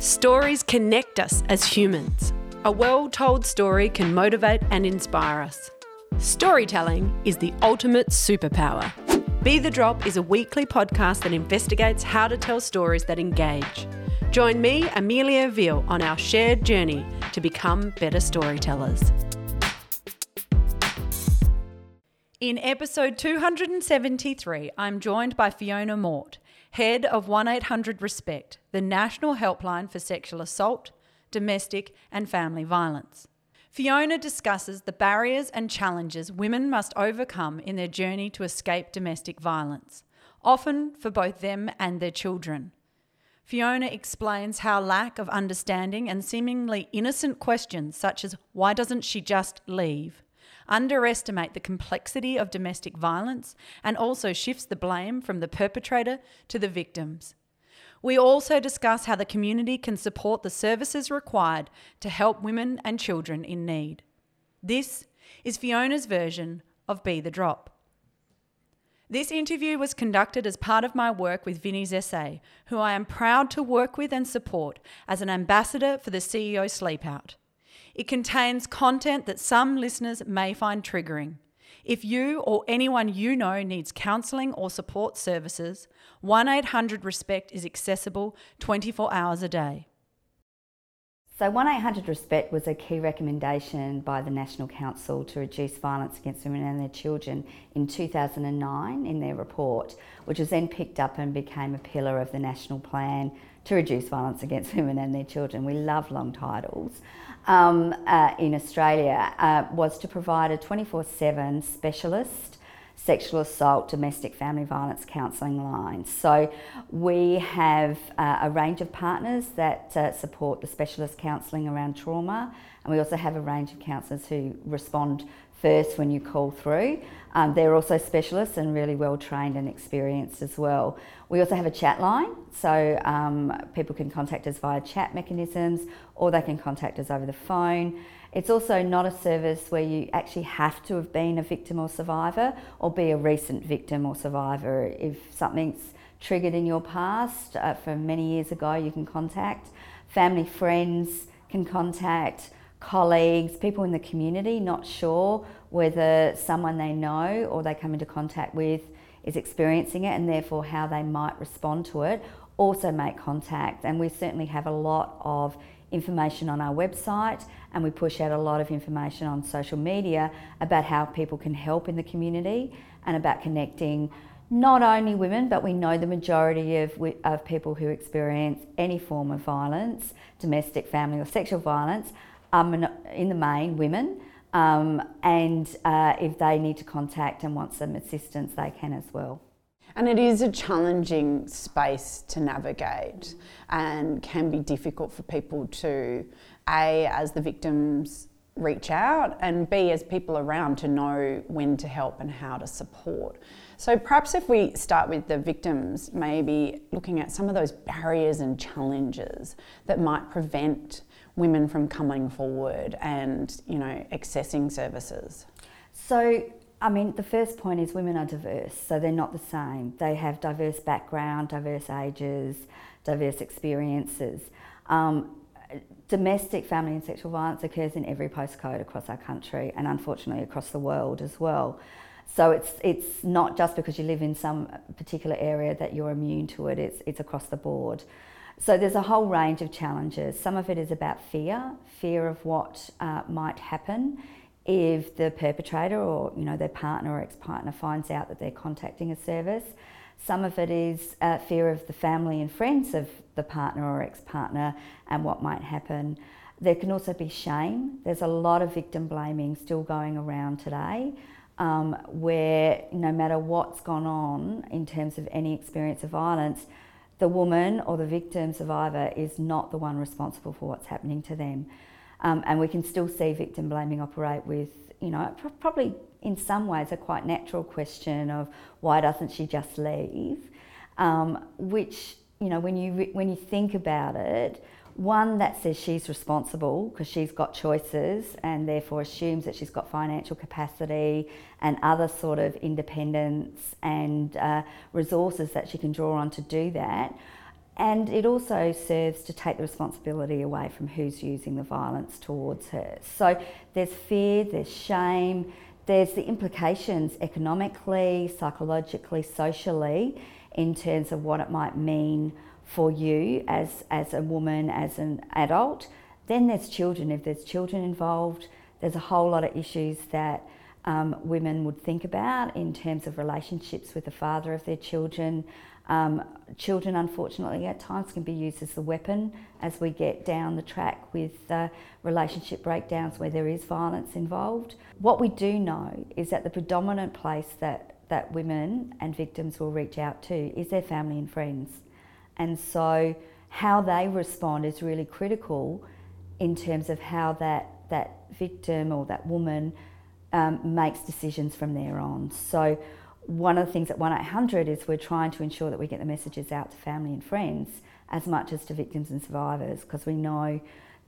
Stories connect us as humans. A well told story can motivate and inspire us. Storytelling is the ultimate superpower. Be the Drop is a weekly podcast that investigates how to tell stories that engage. Join me, Amelia Veale, on our shared journey to become better storytellers. In episode 273, I'm joined by Fiona Mort, head of 1 800 Respect, the national helpline for sexual assault, domestic, and family violence. Fiona discusses the barriers and challenges women must overcome in their journey to escape domestic violence, often for both them and their children. Fiona explains how lack of understanding and seemingly innocent questions, such as why doesn't she just leave, underestimate the complexity of domestic violence and also shifts the blame from the perpetrator to the victims. We also discuss how the community can support the services required to help women and children in need. This is Fiona's version of Be the Drop. This interview was conducted as part of my work with Vinnie's SA, who I am proud to work with and support as an ambassador for the CEO Sleep Out. It contains content that some listeners may find triggering. If you or anyone you know needs counselling or support services, 1 800 RESPECT is accessible 24 hours a day. So 1800 Respect was a key recommendation by the National Council to reduce violence against women and their children in 2009 in their report, which was then picked up and became a pillar of the national plan to reduce violence against women and their children. We love long titles. Um, uh, in Australia uh, was to provide a 24 7 specialist sexual assault, domestic family violence counselling lines. So we have uh, a range of partners that uh, support the specialist counselling around trauma, and we also have a range of counsellors who respond first when you call through. Um, they're also specialists and really well trained and experienced as well. We also have a chat line, so um, people can contact us via chat mechanisms or they can contact us over the phone. It's also not a service where you actually have to have been a victim or survivor or be a recent victim or survivor. If something's triggered in your past uh, from many years ago, you can contact. Family, friends can contact colleagues, people in the community not sure whether someone they know or they come into contact with is experiencing it and therefore how they might respond to it, also make contact. And we certainly have a lot of information on our website and we push out a lot of information on social media about how people can help in the community and about connecting not only women, but we know the majority of, of people who experience any form of violence, domestic, family, or sexual violence, are in the main women. Um, and uh, if they need to contact and want some assistance, they can as well. And it is a challenging space to navigate and can be difficult for people to, A, as the victims reach out, and B, as people around to know when to help and how to support. So perhaps if we start with the victims, maybe looking at some of those barriers and challenges that might prevent women from coming forward and you know accessing services? So I mean, the first point is women are diverse, so they're not the same. They have diverse background, diverse ages, diverse experiences. Um, domestic family and sexual violence occurs in every postcode across our country and unfortunately across the world as well. So it's it's not just because you live in some particular area that you're immune to it. It's it's across the board. So there's a whole range of challenges. Some of it is about fear, fear of what uh, might happen if the perpetrator or you know their partner or ex-partner finds out that they're contacting a service. Some of it is uh, fear of the family and friends of the partner or ex-partner and what might happen. There can also be shame. There's a lot of victim blaming still going around today. Um, where no matter what's gone on in terms of any experience of violence, the woman or the victim survivor is not the one responsible for what's happening to them. Um, and we can still see victim blaming operate with, you know, probably in some ways a quite natural question of why doesn't she just leave? Um, which, you know, when you, when you think about it, one that says she's responsible because she's got choices and therefore assumes that she's got financial capacity and other sort of independence and uh, resources that she can draw on to do that. And it also serves to take the responsibility away from who's using the violence towards her. So there's fear, there's shame, there's the implications economically, psychologically, socially, in terms of what it might mean for you as, as a woman, as an adult. Then there's children. If there's children involved, there's a whole lot of issues that um, women would think about in terms of relationships with the father of their children. Um, children, unfortunately, at times can be used as a weapon as we get down the track with uh, relationship breakdowns where there is violence involved. What we do know is that the predominant place that, that women and victims will reach out to is their family and friends. And so, how they respond is really critical in terms of how that, that victim or that woman um, makes decisions from there on. So, one of the things at 1800 is we're trying to ensure that we get the messages out to family and friends as much as to victims and survivors because we know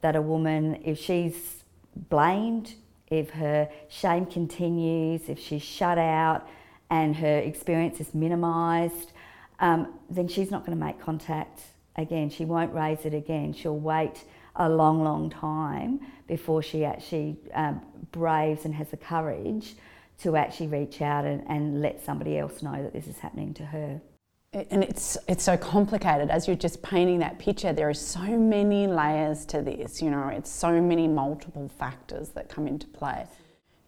that a woman, if she's blamed, if her shame continues, if she's shut out and her experience is minimised, um, then she's not going to make contact again. She won't raise it again. She'll wait a long, long time before she actually um, braves and has the courage to actually reach out and, and let somebody else know that this is happening to her. And it's it's so complicated as you're just painting that picture. There are so many layers to this. You know, it's so many multiple factors that come into play.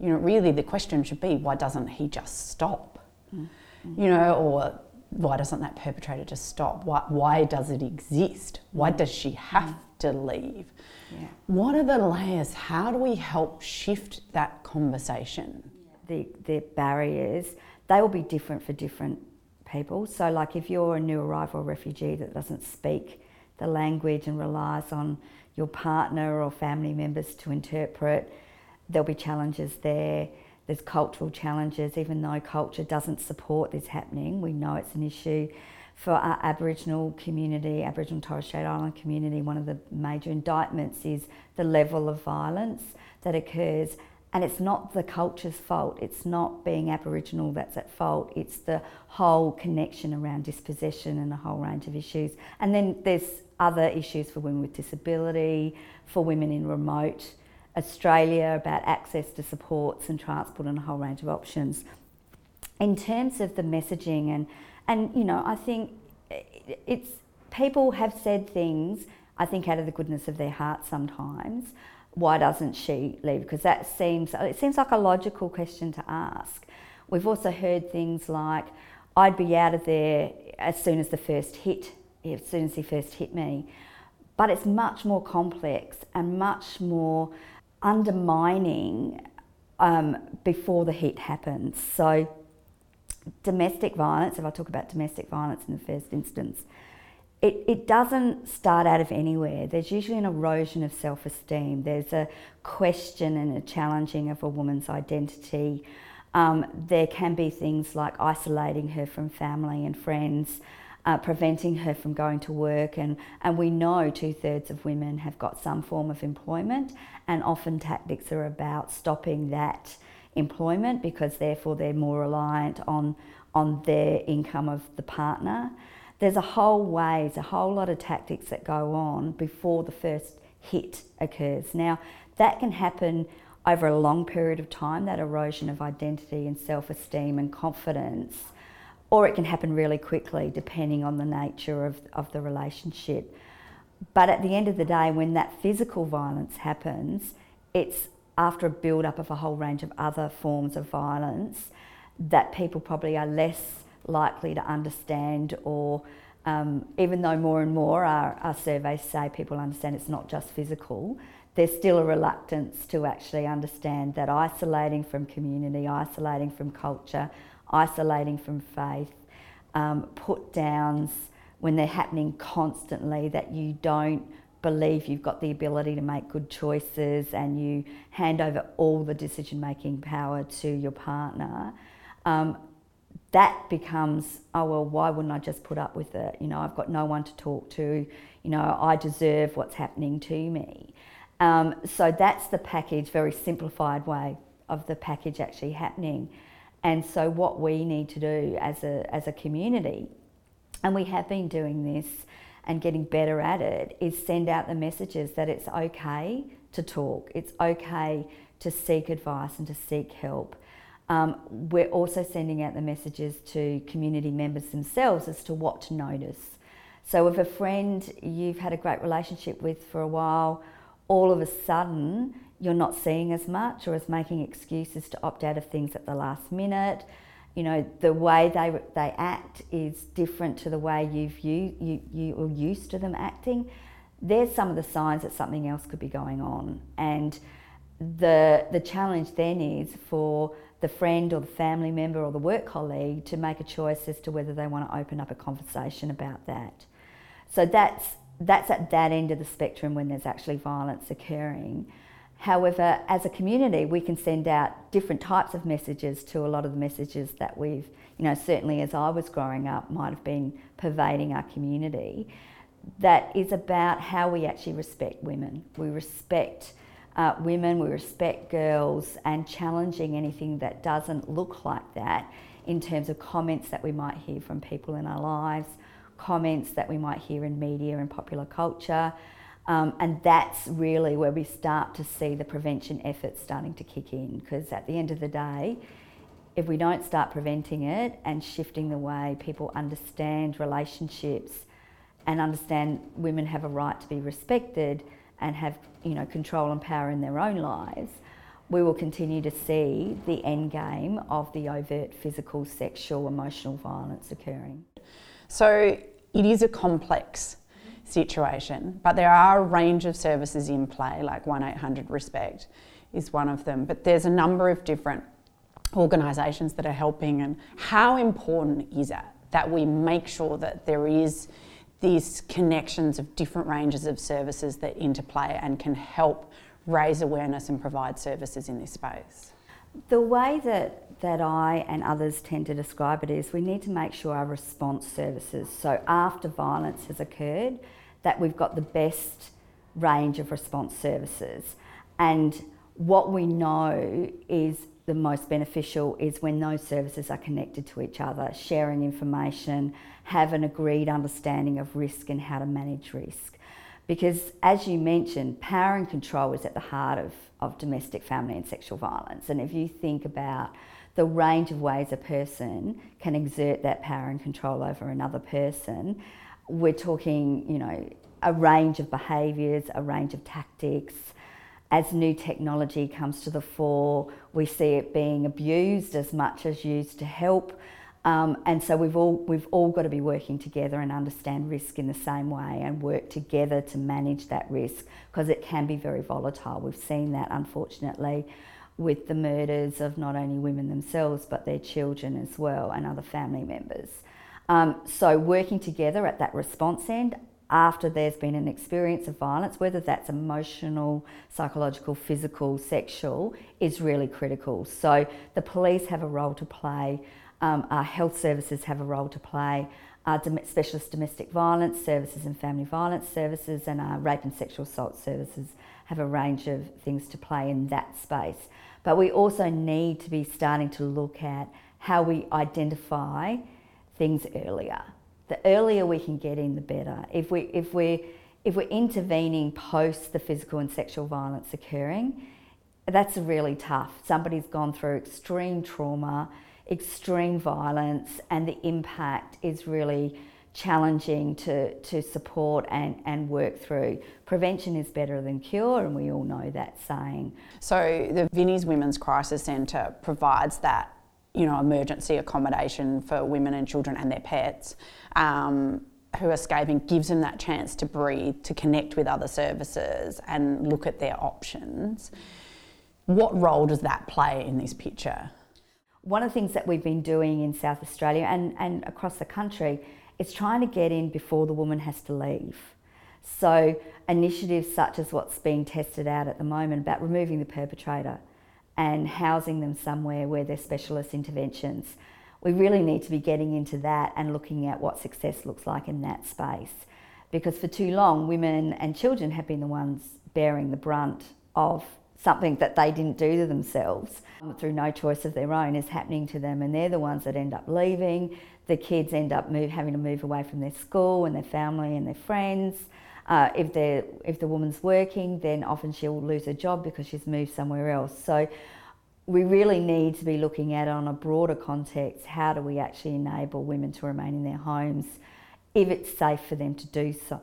You know, really the question should be why doesn't he just stop? Mm-hmm. You know, or why doesn't that perpetrator just stop? Why, why does it exist? Why does she have mm. to leave? Yeah. What are the layers? How do we help shift that conversation? The, the barriers, they will be different for different people. So, like if you're a new arrival refugee that doesn't speak the language and relies on your partner or family members to interpret, there'll be challenges there. There's cultural challenges, even though culture doesn't support this happening. We know it's an issue for our Aboriginal community, Aboriginal Torres Strait Island community. One of the major indictments is the level of violence that occurs. And it's not the culture's fault, it's not being Aboriginal that's at fault, it's the whole connection around dispossession and a whole range of issues. And then there's other issues for women with disability, for women in remote Australia about access to supports and transport and a whole range of options. In terms of the messaging and and you know, I think it's people have said things. I think out of the goodness of their heart sometimes. Why doesn't she leave? Because that seems it seems like a logical question to ask. We've also heard things like, "I'd be out of there as soon as the first hit, as soon as he first hit me." But it's much more complex and much more undermining um, before the hit happens. So, domestic violence, if I talk about domestic violence in the first instance, it, it doesn't start out of anywhere. There's usually an erosion of self esteem, there's a question and a challenging of a woman's identity. Um, there can be things like isolating her from family and friends uh, preventing her from going to work. And, and we know two thirds of women have got some form of employment, and often tactics are about stopping that employment because therefore they're more reliant on, on their income of the partner. There's a whole ways, a whole lot of tactics that go on before the first hit occurs. Now, that can happen over a long period of time, that erosion of identity and self esteem and confidence or it can happen really quickly depending on the nature of, of the relationship. But at the end of the day, when that physical violence happens, it's after a build up of a whole range of other forms of violence that people probably are less likely to understand or um, even though more and more our, our surveys say people understand it's not just physical, there's still a reluctance to actually understand that isolating from community, isolating from culture, isolating from faith, um, put downs when they're happening constantly, that you don't believe you've got the ability to make good choices and you hand over all the decision making power to your partner. Um, that becomes, oh, well, why wouldn't I just put up with it? You know, I've got no one to talk to. You know, I deserve what's happening to me. Um, so that's the package, very simplified way of the package actually happening. And so, what we need to do as a, as a community, and we have been doing this and getting better at it is send out the messages that it's okay to talk, it's okay to seek advice and to seek help. Um, we're also sending out the messages to community members themselves as to what to notice. So, if a friend you've had a great relationship with for a while, all of a sudden you're not seeing as much or is making excuses to opt out of things at the last minute, you know, the way they, they act is different to the way you've you, you, you are used to them acting, there's some of the signs that something else could be going on. And the, the challenge then is for the friend or the family member or the work colleague to make a choice as to whether they want to open up a conversation about that. So that's, that's at that end of the spectrum when there's actually violence occurring. However, as a community, we can send out different types of messages to a lot of the messages that we've, you know, certainly as I was growing up, might have been pervading our community. That is about how we actually respect women. We respect uh, women, we respect girls, and challenging anything that doesn't look like that in terms of comments that we might hear from people in our lives, comments that we might hear in media and popular culture. Um, and that's really where we start to see the prevention efforts starting to kick in because at the end of the day, if we don't start preventing it and shifting the way people understand relationships and understand women have a right to be respected, and have you know control and power in their own lives, we will continue to see the end game of the overt physical, sexual, emotional violence occurring. So it is a complex situation, but there are a range of services in play, like 1800 Respect is one of them. But there's a number of different organisations that are helping, and how important is it that we make sure that there is these connections of different ranges of services that interplay and can help raise awareness and provide services in this space? The way that, that I and others tend to describe it is we need to make sure our response services, so after violence has occurred, that we've got the best range of response services. And what we know is the most beneficial is when those services are connected to each other, sharing information, have an agreed understanding of risk and how to manage risk. Because as you mentioned, power and control is at the heart of, of domestic, family, and sexual violence. And if you think about the range of ways a person can exert that power and control over another person, we're talking, you know, a range of behaviours, a range of tactics, as new technology comes to the fore, we see it being abused as much as used to help. Um, and so we've all we've all got to be working together and understand risk in the same way and work together to manage that risk because it can be very volatile. We've seen that unfortunately with the murders of not only women themselves but their children as well and other family members. Um, so working together at that response end after there's been an experience of violence, whether that's emotional, psychological, physical, sexual, is really critical. So the police have a role to play, um, our health services have a role to play, our dom- specialist domestic violence services and family violence services, and our rape and sexual assault services have a range of things to play in that space. But we also need to be starting to look at how we identify things earlier the earlier we can get in, the better. If we if we if we're intervening post the physical and sexual violence occurring, that's really tough. Somebody's gone through extreme trauma, extreme violence, and the impact is really challenging to, to support and, and work through. Prevention is better than cure, and we all know that saying. So, the Vinnie's Women's Crisis Centre provides that you know, emergency accommodation for women and children and their pets um, who are escaping gives them that chance to breathe, to connect with other services and look at their options. What role does that play in this picture? One of the things that we've been doing in South Australia and, and across the country is trying to get in before the woman has to leave. So, initiatives such as what's being tested out at the moment about removing the perpetrator and housing them somewhere where there's specialist interventions. We really need to be getting into that and looking at what success looks like in that space. Because for too long, women and children have been the ones bearing the brunt of something that they didn't do to themselves um, through no choice of their own is happening to them, and they're the ones that end up leaving. The kids end up move, having to move away from their school and their family and their friends. Uh, if they if the woman's working, then often she'll lose her job because she's moved somewhere else. So we really need to be looking at on a broader context. How do we actually enable women to remain in their homes if it's safe for them to do so?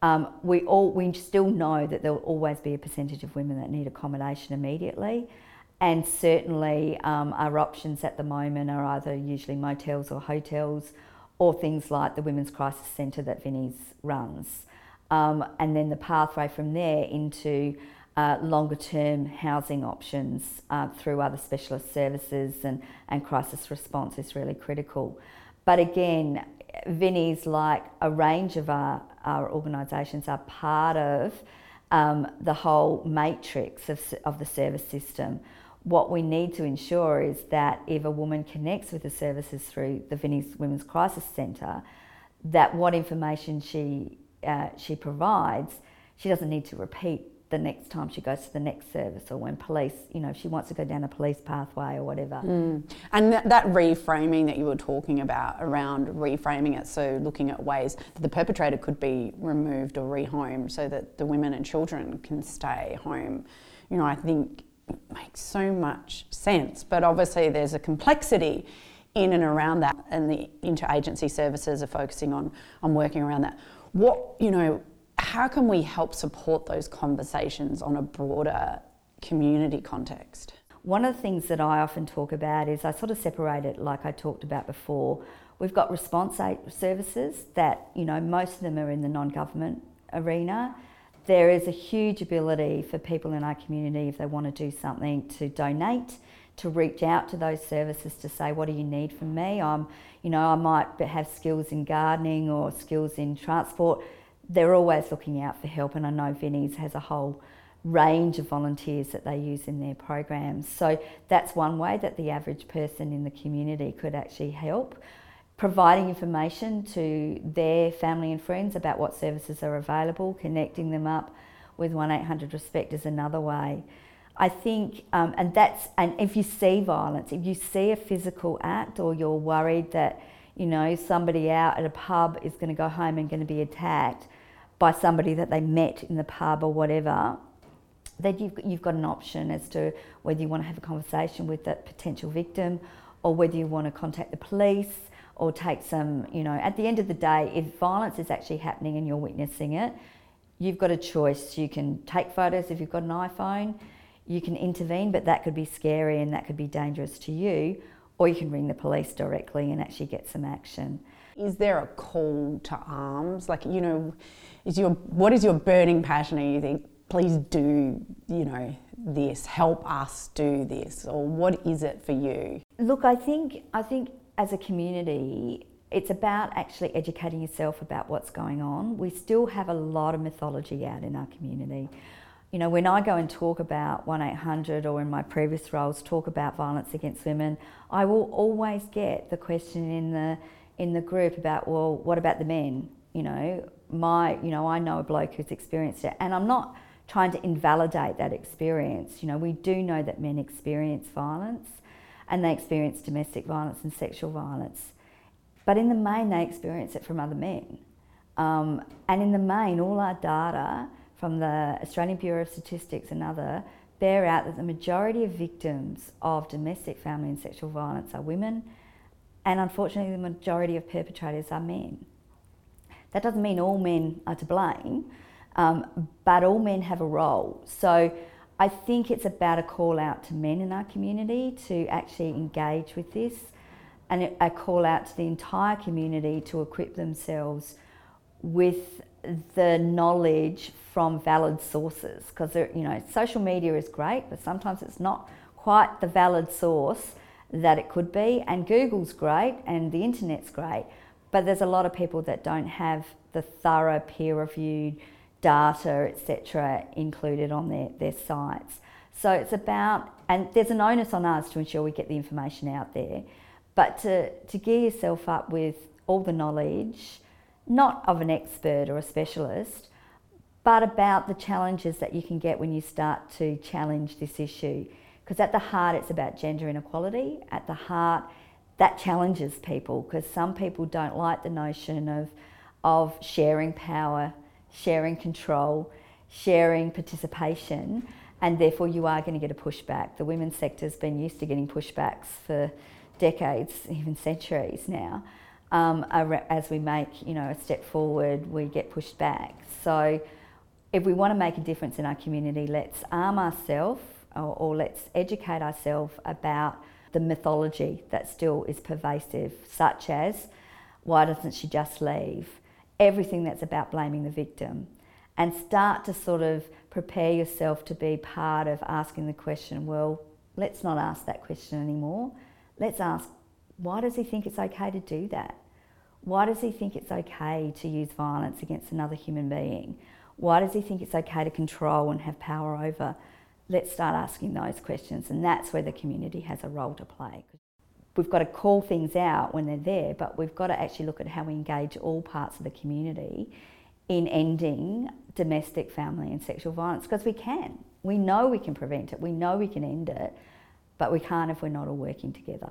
Um, we all we still know that there will always be a percentage of women that need accommodation immediately, and certainly um, our options at the moment are either usually motels or hotels, or things like the Women's Crisis Centre that Vinnie's runs, um, and then the pathway from there into uh, longer term housing options uh, through other specialist services and, and crisis response is really critical. But again, Vinnie's, like a range of our, our organisations, are part of um, the whole matrix of, of the service system. What we need to ensure is that if a woman connects with the services through the Vinnie's Women's Crisis Centre, that what information she uh, she provides, she doesn't need to repeat the next time she goes to the next service or when police, you know, if she wants to go down a police pathway or whatever. Mm. And that, that, reframing that you were talking about around reframing it, so looking at ways that the perpetrator could be removed or rehomed so that the women and children can stay home, you know, I think makes so much sense. But obviously, there's a complexity in and around that, and the interagency services are focusing on, on working around that. What, you know, how can we help support those conversations on a broader community context? One of the things that I often talk about is I sort of separate it like I talked about before. We've got response services that, you know, most of them are in the non government arena. There is a huge ability for people in our community, if they want to do something, to donate, to reach out to those services to say, What do you need from me? I'm, you know, I might have skills in gardening or skills in transport they're always looking out for help, and I know Vinnie's has a whole range of volunteers that they use in their programs. So that's one way that the average person in the community could actually help. Providing information to their family and friends about what services are available, connecting them up with 1800 Respect is another way. I think, um, and that's, and if you see violence, if you see a physical act or you're worried that, you know, somebody out at a pub is going to go home and going to be attacked, by somebody that they met in the pub or whatever, then you've, you've got an option as to whether you want to have a conversation with that potential victim or whether you want to contact the police or take some, you know, at the end of the day, if violence is actually happening and you're witnessing it, you've got a choice. You can take photos if you've got an iPhone, you can intervene, but that could be scary and that could be dangerous to you, or you can ring the police directly and actually get some action. Is there a call to arms? Like, you know, is your what is your burning passion? And you think please do you know this. Help us do this. Or what is it for you? Look i think i think as a community it's about actually educating yourself about what's going on. We still have a lot of mythology out in our community you know when i go and talk about 1800 or in my previous roles talk about violence against women i will always get the question in the in the group about well what about the men you know my, you know, I know a bloke who's experienced it, and I'm not trying to invalidate that experience. You know, we do know that men experience violence and they experience domestic violence and sexual violence, but in the main, they experience it from other men. Um, and in the main, all our data from the Australian Bureau of Statistics and other bear out that the majority of victims of domestic, family, and sexual violence are women, and unfortunately, the majority of perpetrators are men. That doesn't mean all men are to blame, um, but all men have a role. So I think it's about a call out to men in our community to actually engage with this and a call out to the entire community to equip themselves with the knowledge from valid sources because you know social media is great but sometimes it's not quite the valid source that it could be and Google's great and the internet's great but there's a lot of people that don't have the thorough peer reviewed data, etc., included on their, their sites. So it's about, and there's an onus on us to ensure we get the information out there, but to, to gear yourself up with all the knowledge, not of an expert or a specialist, but about the challenges that you can get when you start to challenge this issue. Because at the heart, it's about gender inequality. At the heart, that challenges people because some people don't like the notion of, of sharing power, sharing control, sharing participation, and therefore you are going to get a pushback. The women's sector's been used to getting pushbacks for decades, even centuries now. Um, as we make you know a step forward, we get pushed back. So, if we want to make a difference in our community, let's arm ourselves or, or let's educate ourselves about the mythology that still is pervasive, such as why doesn't she just leave? Everything that's about blaming the victim. And start to sort of prepare yourself to be part of asking the question well, let's not ask that question anymore. Let's ask, why does he think it's okay to do that? Why does he think it's okay to use violence against another human being? Why does he think it's okay to control and have power over? Let's start asking those questions, and that's where the community has a role to play. We've got to call things out when they're there, but we've got to actually look at how we engage all parts of the community in ending domestic, family, and sexual violence because we can. We know we can prevent it, we know we can end it, but we can't if we're not all working together.